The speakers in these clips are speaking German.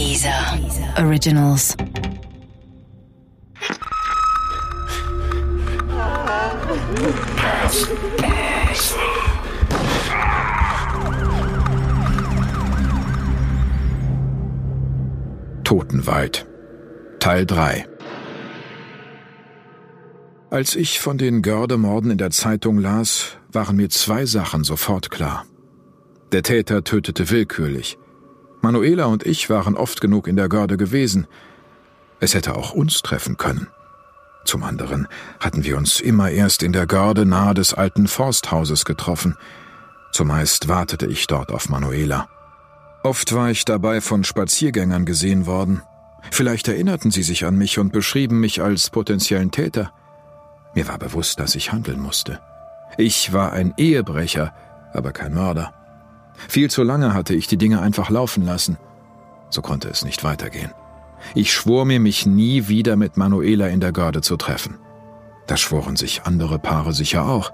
Dieser Originals. Totenwald Teil 3 Als ich von den Gördemorden in der Zeitung las, waren mir zwei Sachen sofort klar. Der Täter tötete willkürlich. Manuela und ich waren oft genug in der Görde gewesen. Es hätte auch uns treffen können. Zum anderen hatten wir uns immer erst in der Görde nahe des alten Forsthauses getroffen. Zumeist wartete ich dort auf Manuela. Oft war ich dabei von Spaziergängern gesehen worden. Vielleicht erinnerten sie sich an mich und beschrieben mich als potenziellen Täter. Mir war bewusst, dass ich handeln musste. Ich war ein Ehebrecher, aber kein Mörder. Viel zu lange hatte ich die Dinge einfach laufen lassen. So konnte es nicht weitergehen. Ich schwor mir, mich nie wieder mit Manuela in der Görde zu treffen. Das schworen sich andere Paare sicher auch.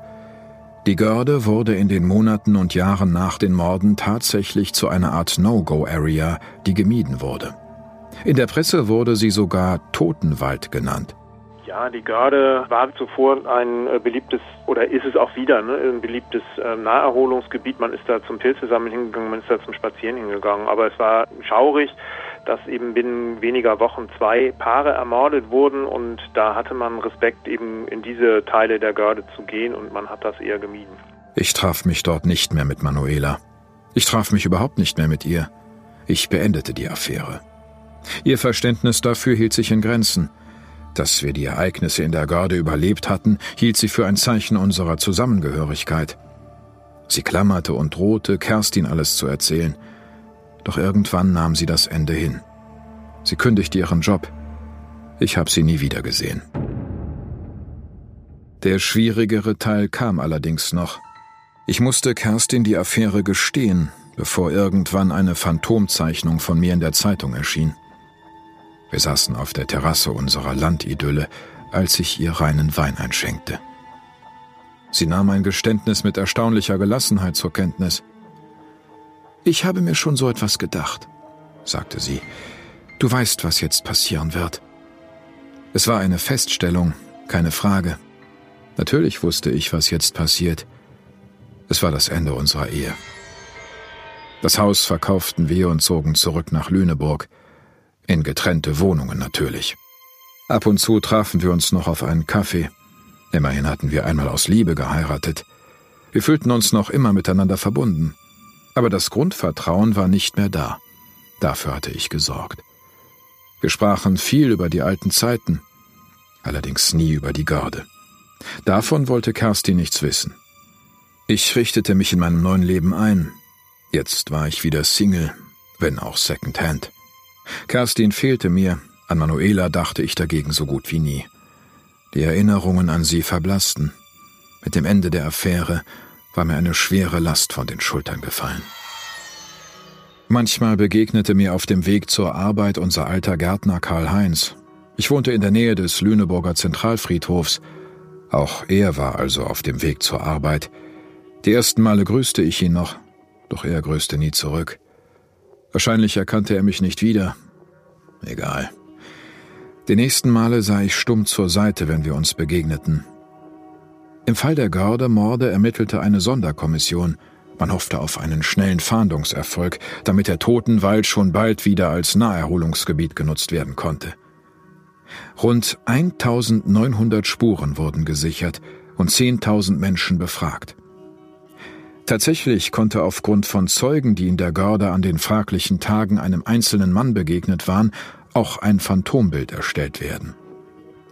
Die Görde wurde in den Monaten und Jahren nach den Morden tatsächlich zu einer Art No-Go-Area, die gemieden wurde. In der Presse wurde sie sogar Totenwald genannt. Ja, die Görde war zuvor ein äh, beliebtes, oder ist es auch wieder, ne, ein beliebtes äh, Naherholungsgebiet. Man ist da zum Pilzesammeln hingegangen, man ist da zum Spazieren hingegangen. Aber es war schaurig, dass eben binnen weniger Wochen zwei Paare ermordet wurden und da hatte man Respekt, eben in diese Teile der Görde zu gehen und man hat das eher gemieden. Ich traf mich dort nicht mehr mit Manuela. Ich traf mich überhaupt nicht mehr mit ihr. Ich beendete die Affäre. Ihr Verständnis dafür hielt sich in Grenzen. Dass wir die Ereignisse in der Garde überlebt hatten, hielt sie für ein Zeichen unserer Zusammengehörigkeit. Sie klammerte und drohte, Kerstin alles zu erzählen. Doch irgendwann nahm sie das Ende hin. Sie kündigte ihren Job. Ich habe sie nie wieder gesehen. Der schwierigere Teil kam allerdings noch. Ich musste Kerstin die Affäre gestehen, bevor irgendwann eine Phantomzeichnung von mir in der Zeitung erschien. Wir saßen auf der Terrasse unserer Landidylle, als ich ihr reinen Wein einschenkte. Sie nahm mein Geständnis mit erstaunlicher Gelassenheit zur Kenntnis. Ich habe mir schon so etwas gedacht, sagte sie. Du weißt, was jetzt passieren wird. Es war eine Feststellung, keine Frage. Natürlich wusste ich, was jetzt passiert. Es war das Ende unserer Ehe. Das Haus verkauften wir und zogen zurück nach Lüneburg. In getrennte Wohnungen natürlich. Ab und zu trafen wir uns noch auf einen Kaffee. Immerhin hatten wir einmal aus Liebe geheiratet. Wir fühlten uns noch immer miteinander verbunden. Aber das Grundvertrauen war nicht mehr da. Dafür hatte ich gesorgt. Wir sprachen viel über die alten Zeiten, allerdings nie über die Garde. Davon wollte Kerstin nichts wissen. Ich richtete mich in meinem neuen Leben ein. Jetzt war ich wieder Single, wenn auch Secondhand. Kerstin fehlte mir, an Manuela dachte ich dagegen so gut wie nie. Die Erinnerungen an sie verblassten. Mit dem Ende der Affäre war mir eine schwere Last von den Schultern gefallen. Manchmal begegnete mir auf dem Weg zur Arbeit unser alter Gärtner Karl Heinz. Ich wohnte in der Nähe des Lüneburger Zentralfriedhofs. Auch er war also auf dem Weg zur Arbeit. Die ersten Male grüßte ich ihn noch, doch er grüßte nie zurück. Wahrscheinlich erkannte er mich nicht wieder. Egal. Die nächsten Male sah ich stumm zur Seite, wenn wir uns begegneten. Im Fall der Görde-Morde ermittelte eine Sonderkommission. Man hoffte auf einen schnellen Fahndungserfolg, damit der Totenwald schon bald wieder als Naherholungsgebiet genutzt werden konnte. Rund 1900 Spuren wurden gesichert und 10.000 Menschen befragt. Tatsächlich konnte aufgrund von Zeugen, die in der Görde an den fraglichen Tagen einem einzelnen Mann begegnet waren, auch ein Phantombild erstellt werden.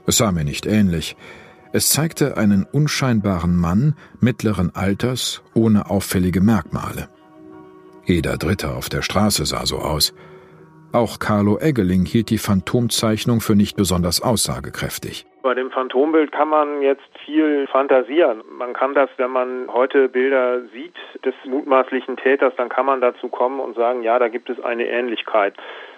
Es sah mir nicht ähnlich. Es zeigte einen unscheinbaren Mann mittleren Alters ohne auffällige Merkmale. Jeder Dritte auf der Straße sah so aus. Auch Carlo Eggeling hielt die Phantomzeichnung für nicht besonders aussagekräftig. Bei dem Phantombild kann man jetzt viel fantasieren. Man kann das, wenn man heute Bilder sieht des mutmaßlichen Täters, dann kann man dazu kommen und sagen, ja, da gibt es eine Ähnlichkeit.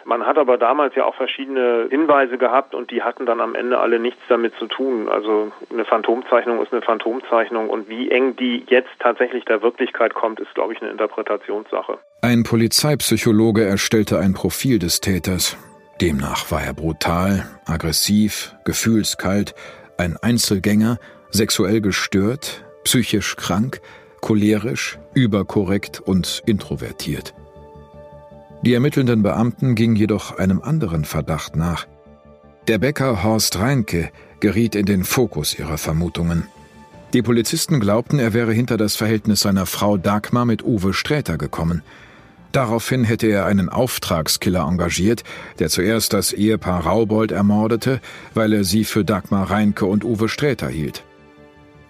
Man hat aber damals ja auch verschiedene Hinweise gehabt und die hatten dann am Ende alle nichts damit zu tun. Also eine Phantomzeichnung ist eine Phantomzeichnung und wie eng die jetzt tatsächlich der Wirklichkeit kommt, ist, glaube ich, eine Interpretationssache. Ein Polizeipsychologe erstellte ein Profil des Täters. Demnach war er brutal, aggressiv, gefühlskalt, ein Einzelgänger, sexuell gestört, psychisch krank, cholerisch, überkorrekt und introvertiert. Die ermittelnden Beamten gingen jedoch einem anderen Verdacht nach. Der Bäcker Horst Reinke geriet in den Fokus ihrer Vermutungen. Die Polizisten glaubten, er wäre hinter das Verhältnis seiner Frau Dagmar mit Uwe Sträter gekommen. Daraufhin hätte er einen Auftragskiller engagiert, der zuerst das Ehepaar Raubold ermordete, weil er sie für Dagmar Reinke und Uwe Sträter hielt.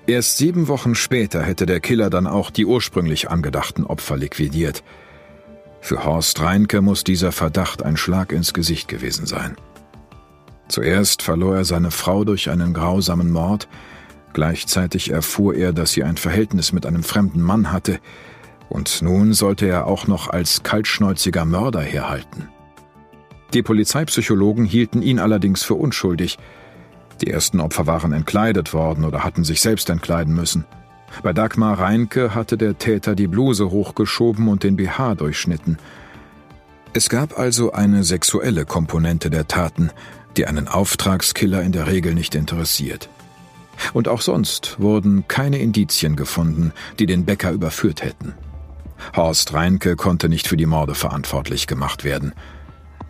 Erst sieben Wochen später hätte der Killer dann auch die ursprünglich angedachten Opfer liquidiert. Für Horst Reinke muss dieser Verdacht ein Schlag ins Gesicht gewesen sein. Zuerst verlor er seine Frau durch einen grausamen Mord, gleichzeitig erfuhr er, dass sie ein Verhältnis mit einem fremden Mann hatte, und nun sollte er auch noch als kaltschnäuziger Mörder herhalten. Die Polizeipsychologen hielten ihn allerdings für unschuldig, die ersten Opfer waren entkleidet worden oder hatten sich selbst entkleiden müssen. Bei Dagmar Reinke hatte der Täter die Bluse hochgeschoben und den BH durchschnitten. Es gab also eine sexuelle Komponente der Taten, die einen Auftragskiller in der Regel nicht interessiert. Und auch sonst wurden keine Indizien gefunden, die den Bäcker überführt hätten. Horst Reinke konnte nicht für die Morde verantwortlich gemacht werden.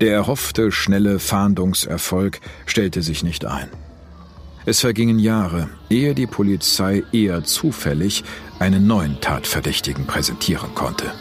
Der erhoffte schnelle Fahndungserfolg stellte sich nicht ein. Es vergingen Jahre, ehe die Polizei eher zufällig einen neuen Tatverdächtigen präsentieren konnte.